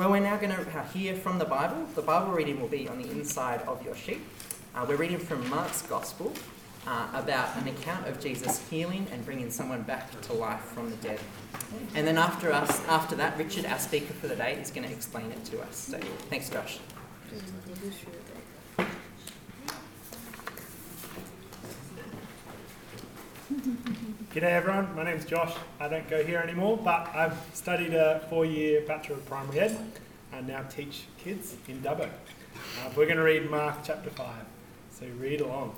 Well, we're now going to hear from the Bible. The Bible reading will be on the inside of your sheet. Uh, we're reading from Mark's Gospel uh, about an account of Jesus healing and bringing someone back to life from the dead. And then after us, after that, Richard, our speaker for the day, is going to explain it to us. So, thanks, Josh. G'day everyone, my name's Josh. I don't go here anymore, but I've studied a four-year Bachelor of Primary Ed and now teach kids in Dubbo. Uh, we're going to read Mark chapter 5, so read along.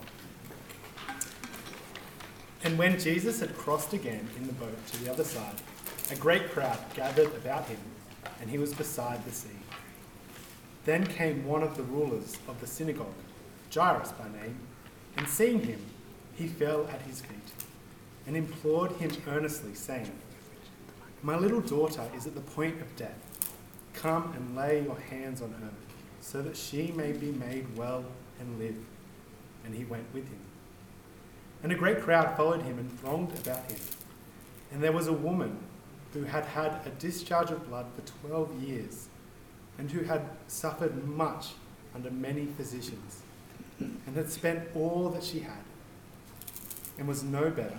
And when Jesus had crossed again in the boat to the other side, a great crowd gathered about him, and he was beside the sea. Then came one of the rulers of the synagogue, Jairus by name, and seeing him, he fell at his feet and implored him earnestly, saying, My little daughter is at the point of death. Come and lay your hands on her, so that she may be made well and live. And he went with him. And a great crowd followed him and thronged about him. And there was a woman who had had a discharge of blood for twelve years, and who had suffered much under many physicians, and had spent all that she had, and was no better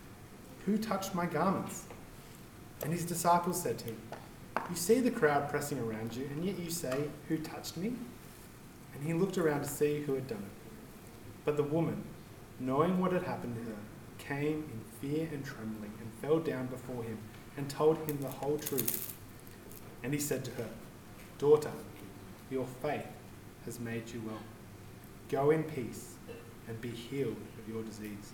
who touched my garments? And his disciples said to him, You see the crowd pressing around you, and yet you say, Who touched me? And he looked around to see who had done it. But the woman, knowing what had happened to her, came in fear and trembling and fell down before him and told him the whole truth. And he said to her, Daughter, your faith has made you well. Go in peace and be healed of your disease.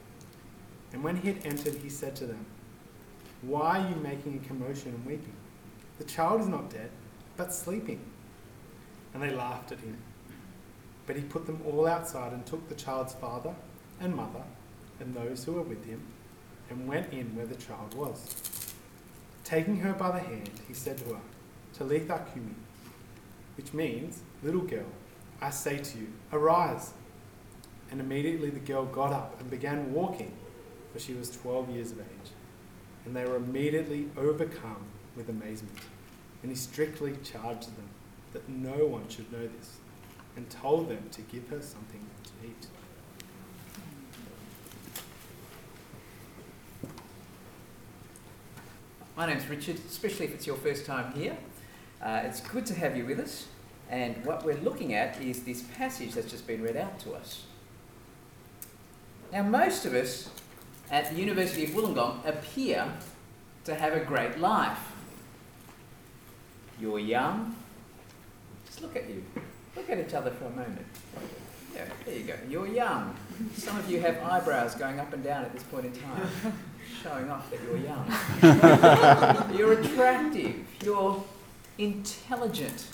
And when he had entered, he said to them, Why are you making a commotion and weeping? The child is not dead, but sleeping. And they laughed at him. But he put them all outside and took the child's father and mother and those who were with him and went in where the child was. Taking her by the hand, he said to her, Talitha cumi, which means, Little girl, I say to you, arise. And immediately the girl got up and began walking for she was 12 years of age. And they were immediately overcome with amazement. And he strictly charged them that no one should know this, and told them to give her something to eat. My name's Richard, especially if it's your first time here. Uh, it's good to have you with us. And what we're looking at is this passage that's just been read out to us. Now, most of us at the University of Wollongong appear to have a great life. You're young. Just look at you. Look at each other for a moment. Yeah, there you go. You're young. Some of you have eyebrows going up and down at this point in time, showing off that you're young. you're attractive. You're intelligent.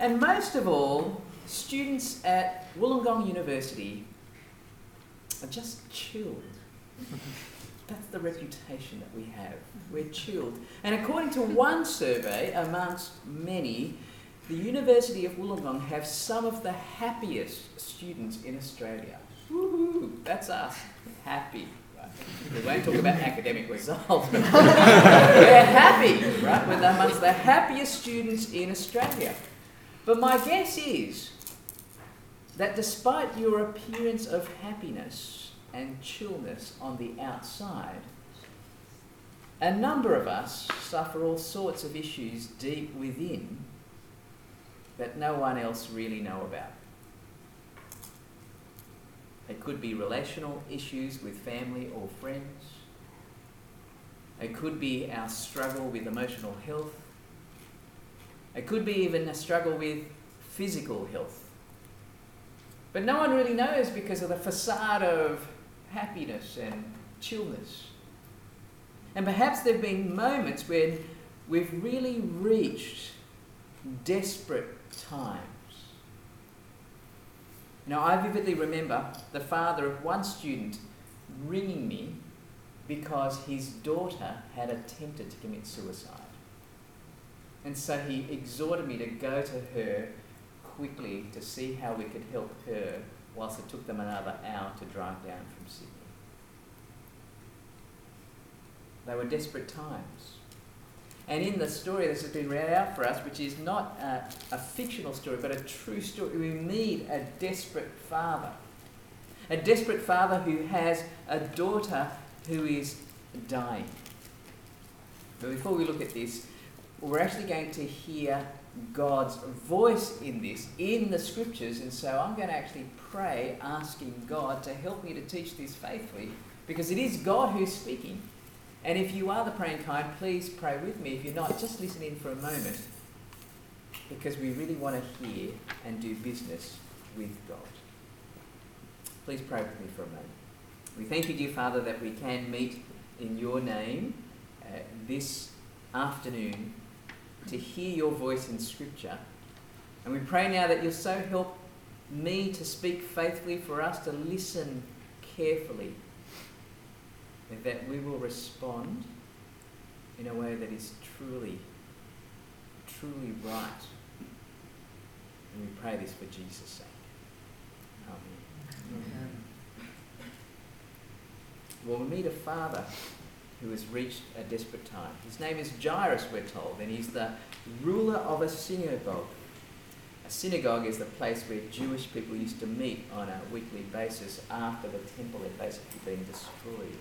And most of all, students at Wollongong University are just chilled. That's the reputation that we have. We're chilled. And according to one survey amongst many, the University of Wollongong have some of the happiest students in Australia. Woo-hoo, that's us. Happy. We won't talk about academic results. We're happy, right? We're amongst the happiest students in Australia. But my guess is that despite your appearance of happiness, and chillness on the outside. A number of us suffer all sorts of issues deep within that no one else really know about. It could be relational issues with family or friends. It could be our struggle with emotional health. It could be even a struggle with physical health. But no one really knows because of the facade of happiness and chillness. And perhaps there have been moments when we've really reached desperate times. Now, I vividly remember the father of one student ringing me because his daughter had attempted to commit suicide. And so he exhorted me to go to her quickly to see how we could help her whilst it took them another hour to drive down from Sydney. They were desperate times. And in the story that has been read out for us, which is not a, a, fictional story but a true story, we meet a desperate father. A desperate father who has a daughter who is dying. But before we look at this, we're actually going to hear God's voice in this, in the scriptures, and so I'm going to actually pray asking God to help me to teach this faithfully because it is God who's speaking. And if you are the praying kind, please pray with me. If you're not, just listen in for a moment because we really want to hear and do business with God. Please pray with me for a moment. We thank you, dear Father, that we can meet in your name uh, this afternoon to hear your voice in Scripture. And we pray now that you'll so help me to speak faithfully, for us to listen carefully and that we will respond in a way that is truly, truly right. And we pray this for Jesus' sake. Amen. Amen. Well, we meet a father who has reached a desperate time. His name is Jairus, we're told, and he's the ruler of a synagogue. A synagogue is the place where Jewish people used to meet on a weekly basis after the temple had basically been destroyed.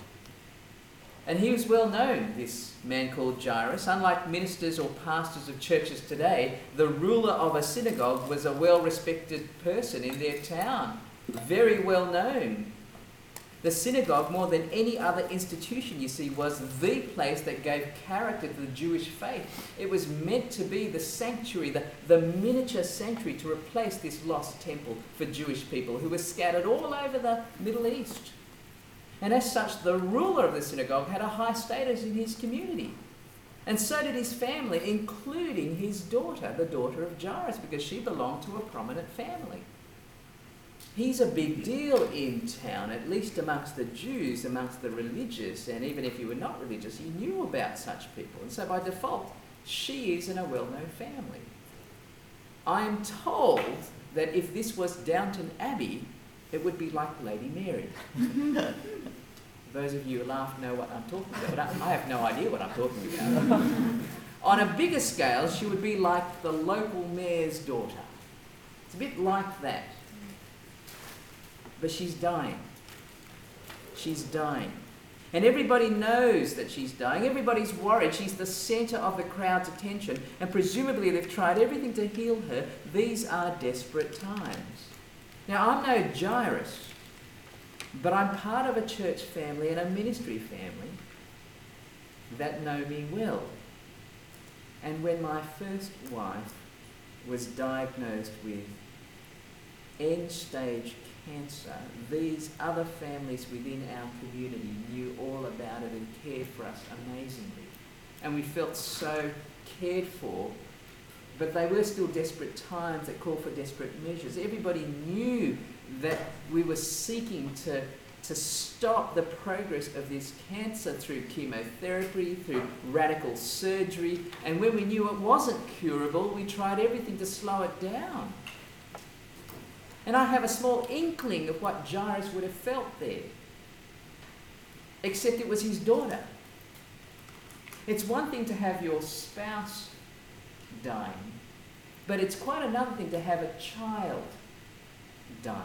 And he was well known, this man called Jairus. Unlike ministers or pastors of churches today, the ruler of a synagogue was a well respected person in their town, very well known. The synagogue, more than any other institution, you see, was the place that gave character to the Jewish faith. It was meant to be the sanctuary, the, the miniature sanctuary to replace this lost temple for Jewish people who were scattered all over the Middle East. And as such, the ruler of the synagogue had a high status in his community. And so did his family, including his daughter, the daughter of Jairus, because she belonged to a prominent family. He's a big deal in town, at least amongst the Jews, amongst the religious, and even if you were not religious, you knew about such people. And so by default, she is in a well known family. I am told that if this was Downton Abbey, it would be like Lady Mary. Those of you who laugh know what I'm talking about, but I have no idea what I'm talking about. On a bigger scale, she would be like the local mayor's daughter. It's a bit like that. But she's dying. She's dying. And everybody knows that she's dying. Everybody's worried. She's the centre of the crowd's attention. And presumably they've tried everything to heal her. These are desperate times. Now, I'm no Jairus, but I'm part of a church family and a ministry family that know me well. And when my first wife was diagnosed with end stage cancer, these other families within our community knew all about it and cared for us amazingly. And we felt so cared for but they were still desperate times that called for desperate measures. Everybody knew that we were seeking to, to stop the progress of this cancer through chemotherapy, through radical surgery, and when we knew it wasn't curable, we tried everything to slow it down. And I have a small inkling of what Jairus would have felt there, except it was his daughter. It's one thing to have your spouse dying. But it's quite another thing to have a child dying.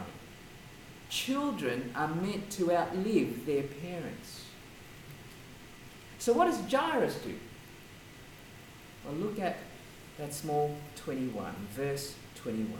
Children are meant to outlive their parents. So, what does Jairus do? Well, look at that small 21, verse 21.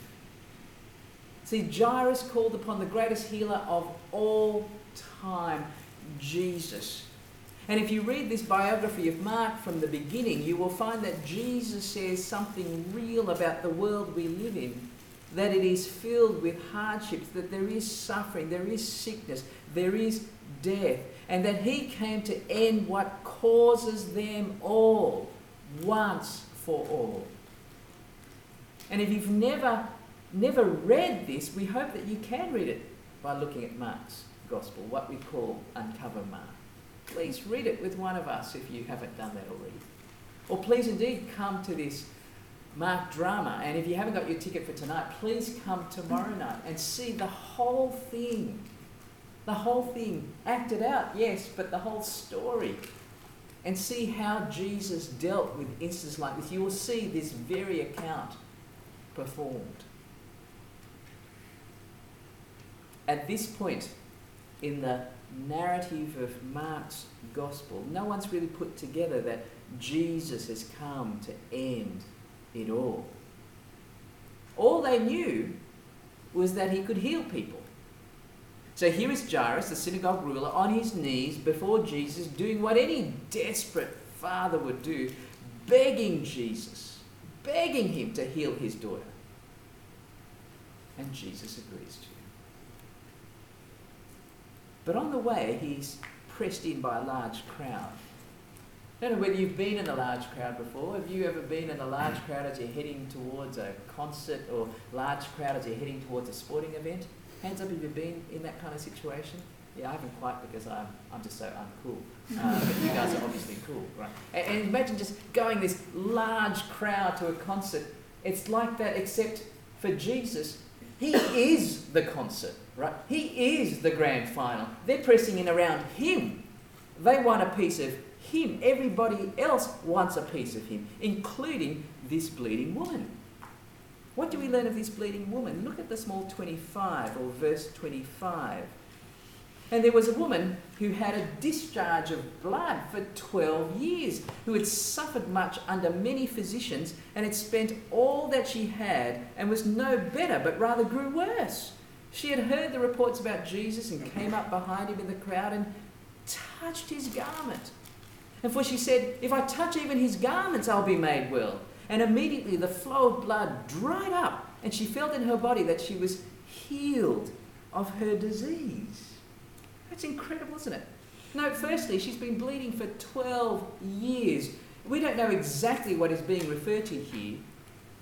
See, Jairus called upon the greatest healer of all time, Jesus. And if you read this biography of Mark from the beginning, you will find that Jesus says something real about the world we live in. That it is filled with hardships, that there is suffering, there is sickness, there is death, and that He came to end what causes them all once for all. And if you've never, never read this, we hope that you can read it by looking at Mark's Gospel, what we call Uncover Mark. Please read it with one of us if you haven't done that already. Or please indeed come to this Mark drama. And if you haven't got your ticket for tonight, please come tomorrow night and see the whole thing. The whole thing acted out, yes, but the whole story. And see how Jesus dealt with instances like this. You will see this very account performed. At this point in the narrative of Mark's gospel, no one's really put together that Jesus has come to end it all. All they knew was that he could heal people. So here is Jairus, the synagogue ruler, on his knees before Jesus, doing what any desperate father would do, begging Jesus, begging him to heal his daughter. And Jesus agrees to. But on the way, he's pressed in by a large crowd. I don't know whether you've been in a large crowd before. Have you ever been in a large crowd as you're heading towards a concert or large crowd as you're heading towards a sporting event? Hands up if you've been in that kind of situation. Yeah, I haven't quite because I'm, I'm just so uncool. Uh, but you guys are obviously cool, right? And, and imagine just going this large crowd to a concert. It's like that, except for Jesus, He is the concert, right? He is the grand final. They're pressing in around Him. They want a piece of Him. Everybody else wants a piece of Him, including this bleeding woman. What do we learn of this bleeding woman? Look at the small 25 or verse 25. And there was a woman who had a discharge of blood for 12 years, who had suffered much under many physicians and had spent all that she had and was no better, but rather grew worse. She had heard the reports about Jesus and came up behind him in the crowd and touched his garment. And for she said, If I touch even his garments, I'll be made well. And immediately the flow of blood dried up, and she felt in her body that she was healed of her disease. That's incredible, isn't it? No, firstly, she's been bleeding for 12 years. We don't know exactly what is being referred to here,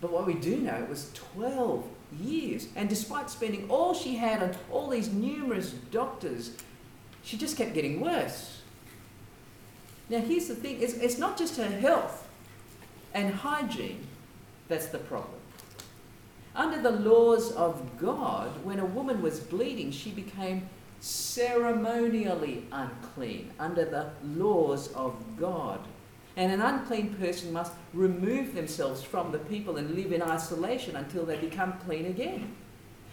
but what we do know it was 12 years. And despite spending all she had on all these numerous doctors, she just kept getting worse. Now, here's the thing it's, it's not just her health and hygiene that's the problem. Under the laws of God, when a woman was bleeding, she became ceremonially unclean under the laws of God. And an unclean person must remove themselves from the people and live in isolation until they become clean again.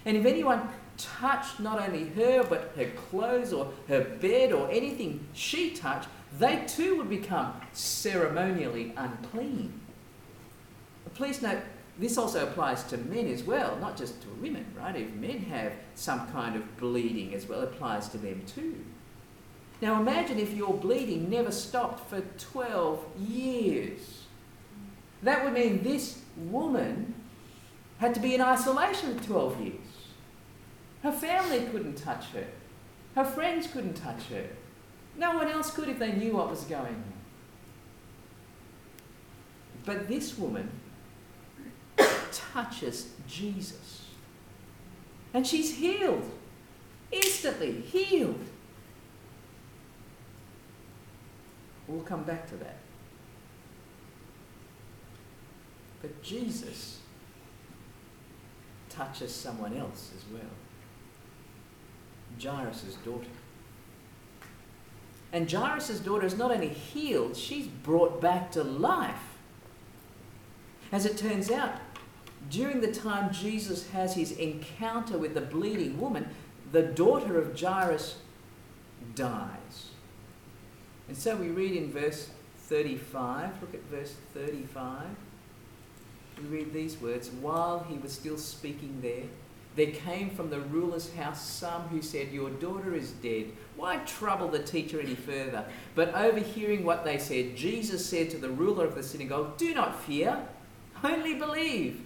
And if anyone touched not only her, but her clothes or her bed or anything she touched, they too would become ceremonially unclean. Please note, this also applies to men as well, not just to women, right? If men have some kind of bleeding as well, it applies to them too. Now imagine if your bleeding never stopped for 12 years. That would mean this woman had to be in isolation for 12 years. Her family couldn't touch her. Her friends couldn't touch her. No one else could if they knew what was going on. But this woman touches Jesus. And she's healed. Instantly healed. We'll come back to that. But Jesus touches someone else as well Jairus' daughter. And Jairus' daughter is not only healed, she's brought back to life. As it turns out, during the time Jesus has his encounter with the bleeding woman, the daughter of Jairus dies. And so we read in verse 35, look at verse 35. We read these words While he was still speaking there, there came from the ruler's house some who said, Your daughter is dead. Why trouble the teacher any further? But overhearing what they said, Jesus said to the ruler of the synagogue, Do not fear, only believe.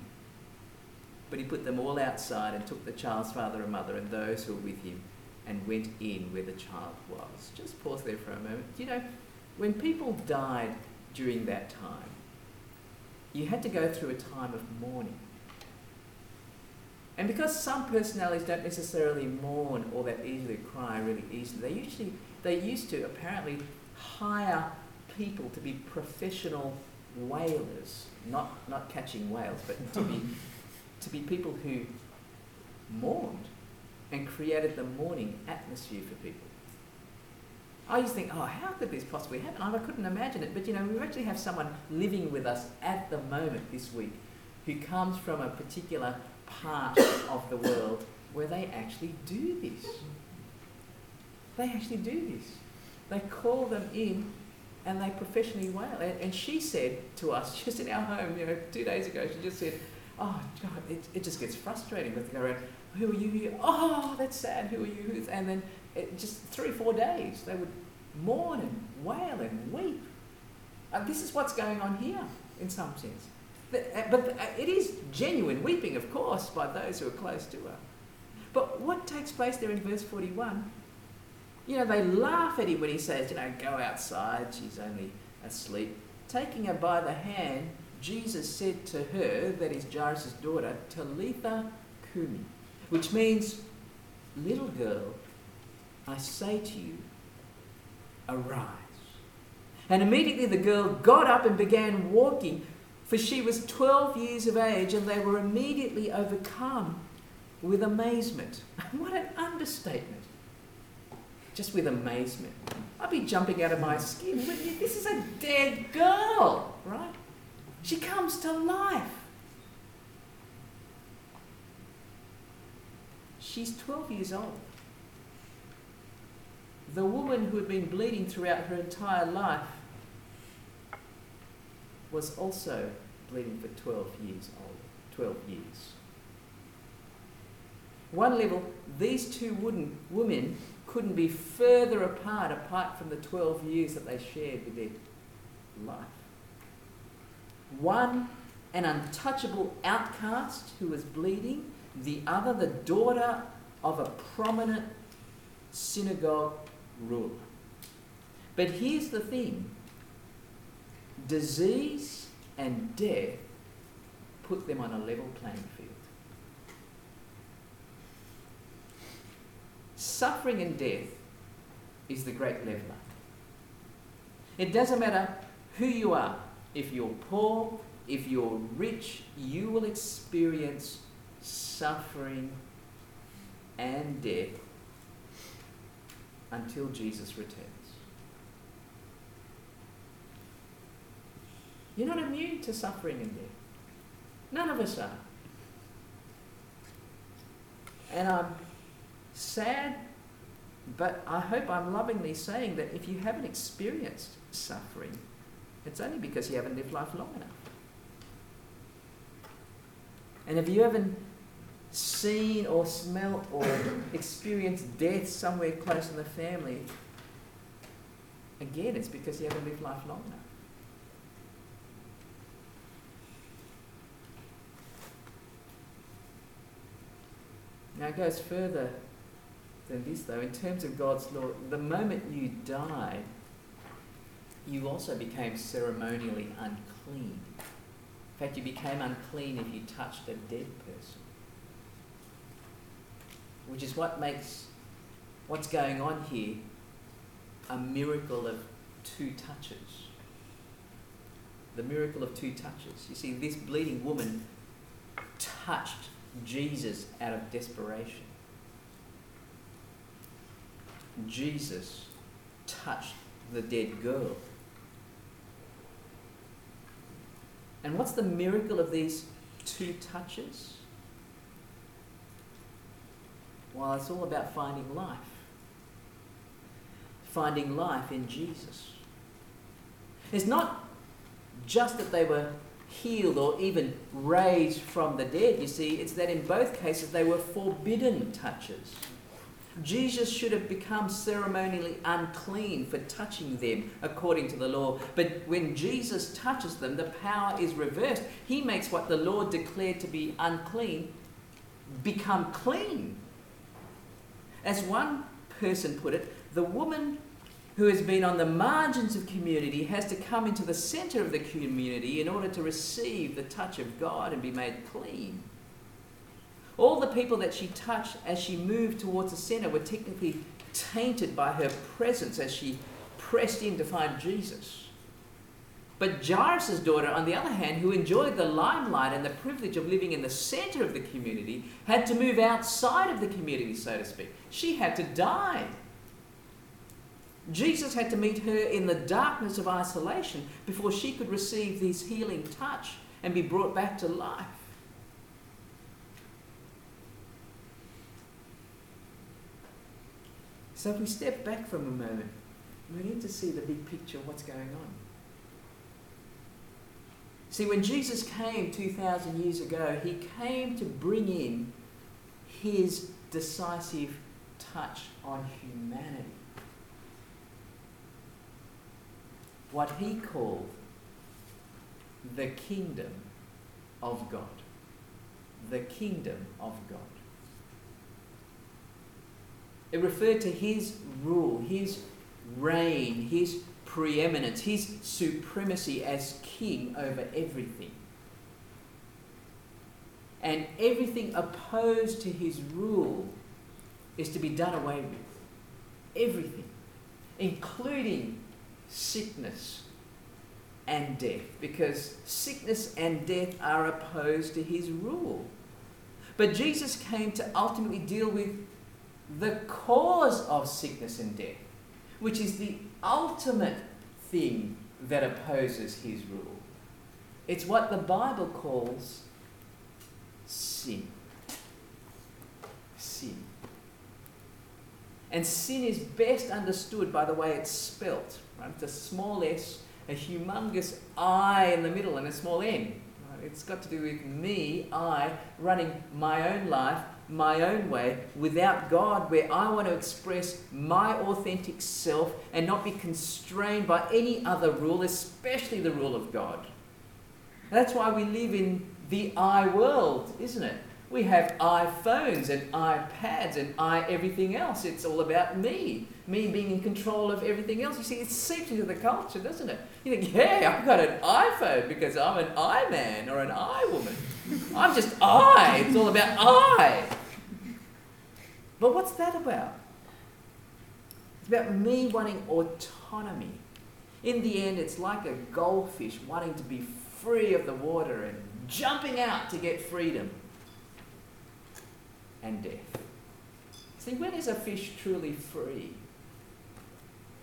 But he put them all outside and took the child's father and mother and those who were with him and went in where the child was. Just pause there for a moment. You know, when people died during that time, you had to go through a time of mourning. And because some personalities don't necessarily mourn or that easily cry really easily, they usually they used to apparently hire people to be professional wailers, not not catching whales, but to be to be people who mourned and created the mourning atmosphere for people. I used to think, oh, how could this possibly happen? I couldn't imagine it. But you know, we actually have someone living with us at the moment this week who comes from a particular part of the world where they actually do this. They actually do this. They call them in and they professionally wail. And, she said to us, just in our home, you know, two days ago, she just said, oh, God, it, it just gets frustrating with go around, who are you? Oh, that's sad, who are you? And then it, just three, four days, they would mourn and wail and weep. And this is what's going on here, in some sense. But, uh, uh, it is genuine weeping, of course, by those who are close to her. But what takes place there in verse 41? You know, they laugh at him when he says, you know, go outside, she's only asleep. Taking her by the hand, Jesus said to her, that is Jairus' daughter, Talitha Kumi, which means, little girl, I say to you, arise. And immediately the girl got up and began walking, for she was 12 years of age, and they were immediately overcome with amazement. What an understatement! Just with amazement. I'd be jumping out of my skin. This is a dead girl, right? She comes to life. She's 12 years old. The woman who had been bleeding throughout her entire life was also bleeding for 12 years old. 12 years. One level, these two wooden women couldn't be further apart apart from the 12 years that they shared with their life. One, an untouchable outcast who was bleeding, the other, the daughter of a prominent synagogue ruler. But here's the thing disease and death put them on a level playing field. Suffering and death is the great leveler. It doesn't matter who you are, if you're poor, if you're rich, you will experience suffering and death until Jesus returns. You're not immune to suffering and death. None of us are. And I'm sad, but I hope I'm lovingly saying that if you haven't experienced suffering, it's only because you haven't lived life long enough. And if you haven't seen or smelt or experienced death somewhere close in the family, again, it's because you haven't lived life long enough. Now it goes further than this, though. In terms of God's law, the moment you died, you also became ceremonially unclean. In fact, you became unclean if you touched a dead person. Which is what makes what's going on here a miracle of two touches. The miracle of two touches. You see, this bleeding woman touched Jesus out of desperation. Jesus touched the dead girl. And what's the miracle of these two touches? Well, it's all about finding life. Finding life in Jesus. It's not just that they were healed or even raised from the dead, you see, it's that in both cases they were forbidden touches. Jesus should have become ceremonially unclean for touching them according to the law. But when Jesus touches them, the power is reversed. He makes what the Lord declared to be unclean become clean. As one person put it, the woman who has been on the margins of community has to come into the center of the community in order to receive the touch of God and be made clean. All the people that she touched as she moved towards the center were technically tainted by her presence as she pressed in to find Jesus. But Jairus' daughter, on the other hand, who enjoyed the limelight and the privilege of living in the center of the community, had to move outside of the community, so to speak. She had to die. Jesus had to meet her in the darkness of isolation before she could receive this healing touch and be brought back to life. So if we step back from a moment, we need to see the big picture of what's going on. See, when Jesus came 2,000 years ago, he came to bring in his decisive touch on humanity. What he called the kingdom of God. The kingdom of God. It referred to his rule, his reign, his preeminence, his supremacy as king over everything. And everything opposed to his rule is to be done away with. Everything, including sickness and death, because sickness and death are opposed to his rule. But Jesus came to ultimately deal with the cause of sickness and death, which is the ultimate thing that opposes his rule. It's what the Bible calls sin. Sin. And sin is best understood by the way it's spelt. Right? It's a small s, a humongous I in the middle, and a small n. Right? It's got to do with me, I, running my own life my own way without God, where I want to express my authentic self and not be constrained by any other rule, especially the rule of God. That's why we live in the I world, isn't it? We have iPhones and iPads and i everything else. It's all about me, me being in control of everything else. You see, it seeps into the culture, doesn't it? You think, yeah, I've got an iPhone because I'm an I man or an I woman. I'm just I. It's all about I. But what's that about? It's about me wanting autonomy. In the end, it's like a goldfish wanting to be free of the water and jumping out to get freedom and death. See, when is a fish truly free?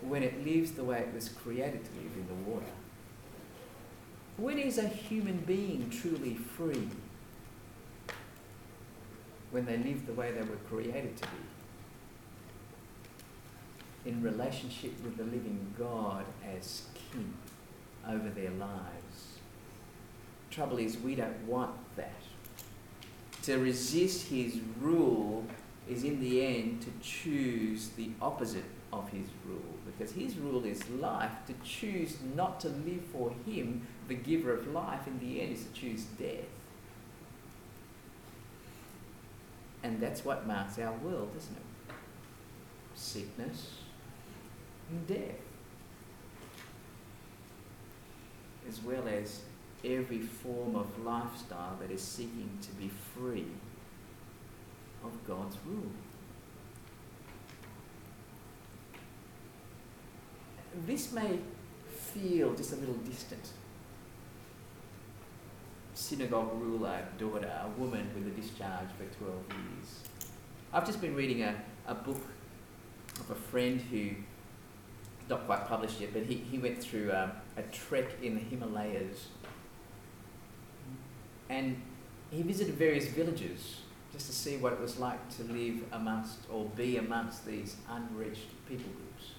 When it lives the way it was created to live in the water. When is a human being truly free? When they live the way they were created to be. In relationship with the living God as King over their lives. Trouble is, we don't want that to resist his rule is in the end to choose the opposite of his rule because his rule is life to choose not to live for him the giver of life in the end is to choose death and that's what marks our world, isn't it? Sickness and death. As well as every form of lifestyle that is seeking to be free of God's rule. This may feel just a little distant. Synagogue ruler, daughter, a woman with a discharge for 12 years. I've just been reading a, a book of a friend who, not quite published yet, but he, he went through um, a trek in the Himalayas and he visited various villages just to see what it was like to live amongst or be amongst these unreached people groups.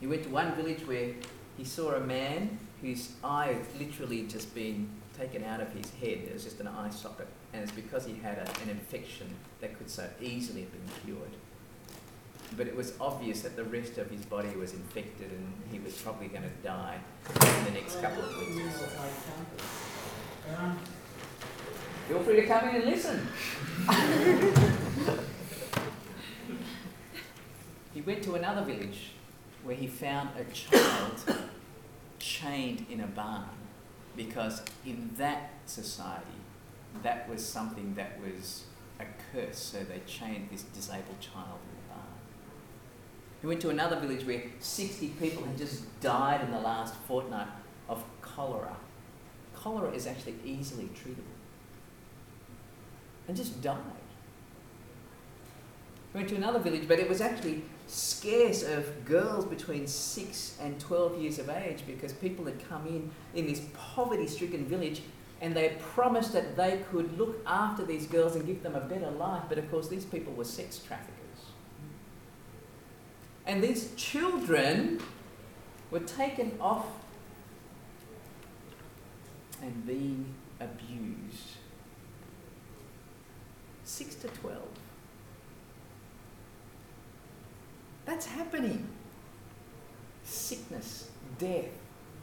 He went to one village where he saw a man whose eye had literally just been taken out of his head. It was just an eye socket, and it's because he had a, an infection that could so easily have been cured. But it was obvious that the rest of his body was infected and he was probably going to die in the next couple of weeks. Feel free to come in and listen. he went to another village where he found a child chained in a barn because in that society that was something that was a curse. So they chained this disabled child in the barn. He went to another village where 60 people had just died in the last fortnight of cholera. Cholera is actually easily treatable. And just died. He went to another village but it was actually scarce of girls between 6 and 12 years of age because people had come in in this poverty stricken village and they promised that they could look after these girls and give them a better life, but of course, these people were sex traffickers. And these children were taken off and being abused. 6 to 12. That's happening. Sickness, death,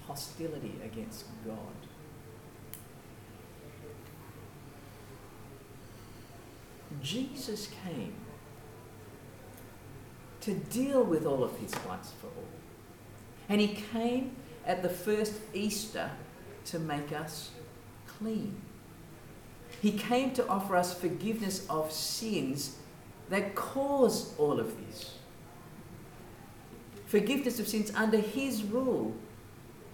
hostility against God. Jesus came to deal with all of his once for all. And he came at the first Easter to make us clean. He came to offer us forgiveness of sins that cause all of this forgiveness of sins under His rule.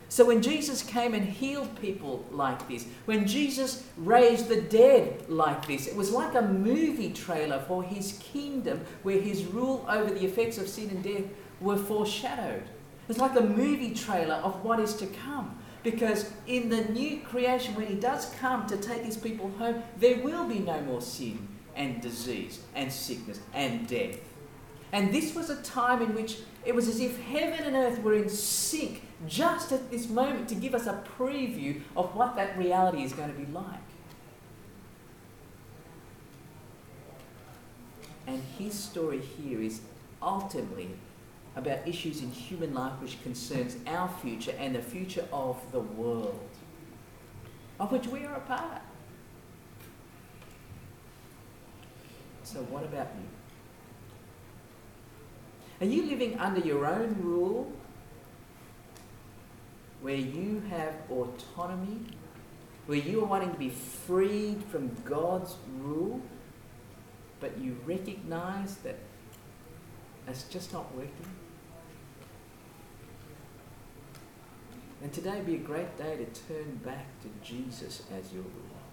So when Jesus came and healed people like this, when Jesus raised the dead like this, it was like a movie trailer for His kingdom where His rule over the effects of sin and death were foreshadowed. It's like a movie trailer of what is to come. Because in the new creation, when He does come to take His people home, there will be no more sin and disease and sickness and death. And this was a time in which it was as if heaven and earth were in sync just at this moment to give us a preview of what that reality is going to be like. And his story here is ultimately about issues in human life which concerns our future and the future of the world, of which we are a part. So, what about you? Are you living under your own rule where you have autonomy, where you are wanting to be freed from God's rule, but you recognize that it's just not working? And today would be a great day to turn back to Jesus as your ruler.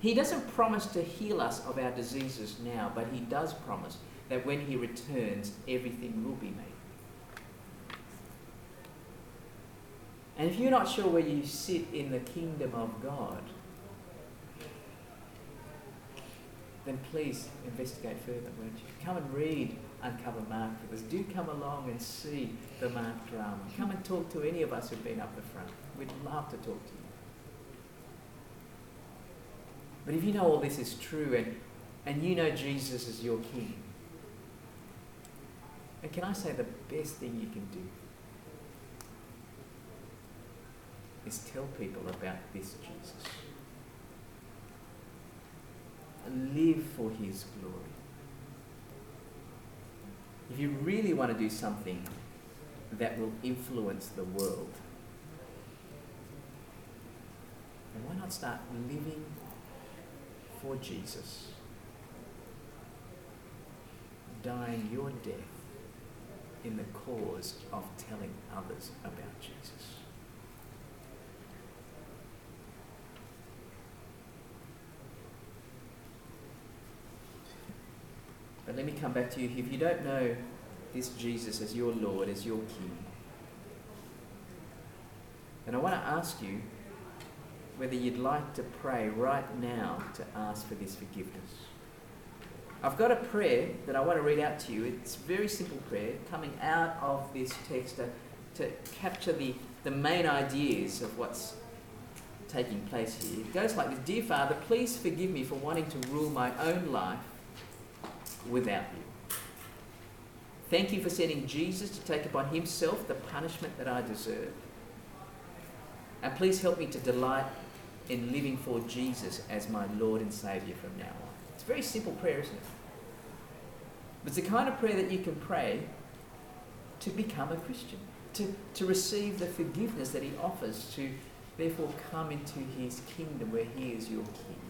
He doesn't promise to heal us of our diseases now, but He does promise that when he returns, everything will be made. And if you're not sure where you sit in the kingdom of God, then please investigate further, won't you? Come and read Uncover Mark with us. Do come along and see the Mark drama. Come and talk to any of us who've been up the front. We'd love to talk to you. But if you know all this is true and, and you know Jesus is your King, and can I say the best thing you can do is tell people about this Jesus. live for His glory. If you really want to do something that will influence the world, then why not start living for Jesus? Dying your death in the cause of telling others about Jesus. But let me come back to you. If you don't know this Jesus as your Lord, as your King, then I want to ask you whether you'd like to pray right now to ask for this forgiveness. I've got a prayer that I want to read out to you. It's a very simple prayer coming out of this text to, to capture the, the main ideas of what's taking place here. It goes like this Dear Father, please forgive me for wanting to rule my own life without you. Thank you for sending Jesus to take upon himself the punishment that I deserve. And please help me to delight in living for Jesus as my Lord and Saviour from now on. It's a very simple prayer, isn't it? It's the kind of prayer that you can pray to become a Christian, to, to receive the forgiveness that He offers, to therefore come into His kingdom where He is your King.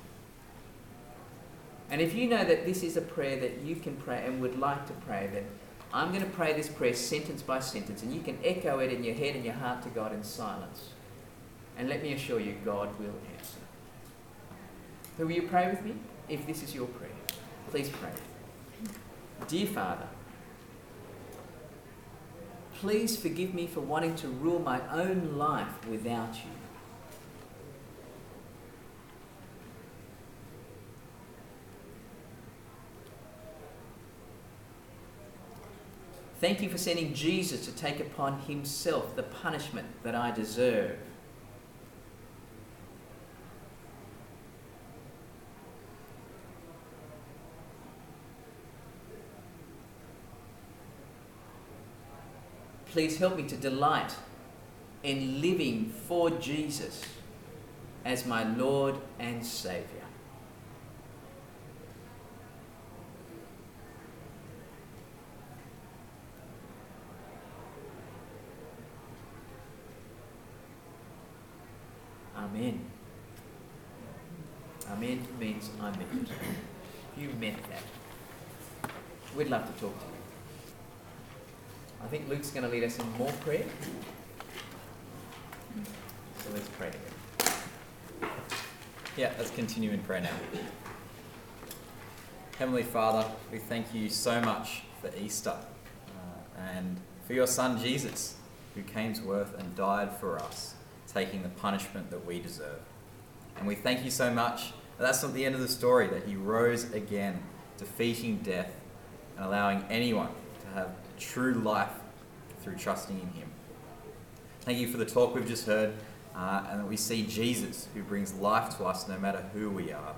And if you know that this is a prayer that you can pray and would like to pray, then I'm going to pray this prayer sentence by sentence, and you can echo it in your head and your heart to God in silence. And let me assure you, God will answer. So, will you pray with me? If this is your prayer, please pray. Dear Father, please forgive me for wanting to rule my own life without you. Thank you for sending Jesus to take upon himself the punishment that I deserve. Please help me to delight in living for Jesus as my Lord and Saviour. Amen. Amen means I meant. You meant that. We'd love to talk to you. I think Luke's going to lead us in more prayer. So let's pray together. Yeah, let's continue in prayer now. Heavenly Father, we thank you so much for Easter uh, and for your Son Jesus, who came to earth and died for us, taking the punishment that we deserve. And we thank you so much that that's not the end of the story, that he rose again, defeating death and allowing anyone to have true life through trusting in him. Thank you for the talk we've just heard, uh, and that we see Jesus who brings life to us no matter who we are,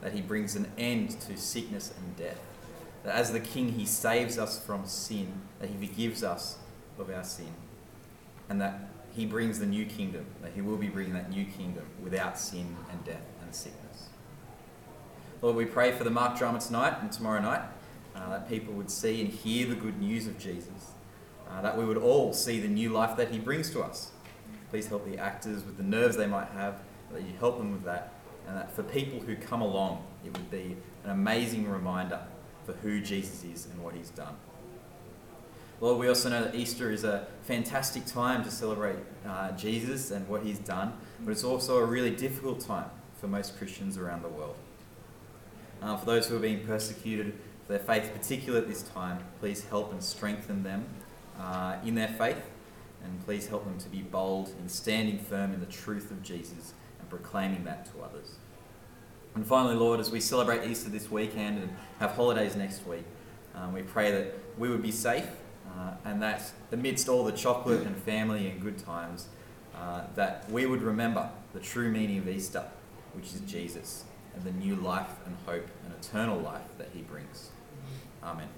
that he brings an end to sickness and death, that as the King he saves us from sin, that he forgives us of our sin, and that he brings the new kingdom, that he will be bringing that new kingdom without sin and death and sickness. Lord, we pray for the Mark drama tonight and tomorrow night, uh, that people would see and hear the good news of Jesus, uh, that we would all see the new life that he brings to us. Please help the actors with the nerves they might have, that you help them with that, and that for people who come along, it would be an amazing reminder for who Jesus is and what he's done. Lord, we also know that Easter is a fantastic time to celebrate uh, Jesus and what he's done, but it's also a really difficult time for most Christians around the world. Uh, for those who are being persecuted their faith, particularly at this time, please help and strengthen them uh, in their faith, and please help them to be bold in standing firm in the truth of Jesus and proclaiming that to others. And finally, Lord, as we celebrate Easter this weekend and have holidays next week, um, we pray that we would be safe uh, and that amidst all the chocolate and family and good times, uh, that we would remember the true meaning of Easter, which is Jesus, and the new life and hope and eternal life that he brings. Amen.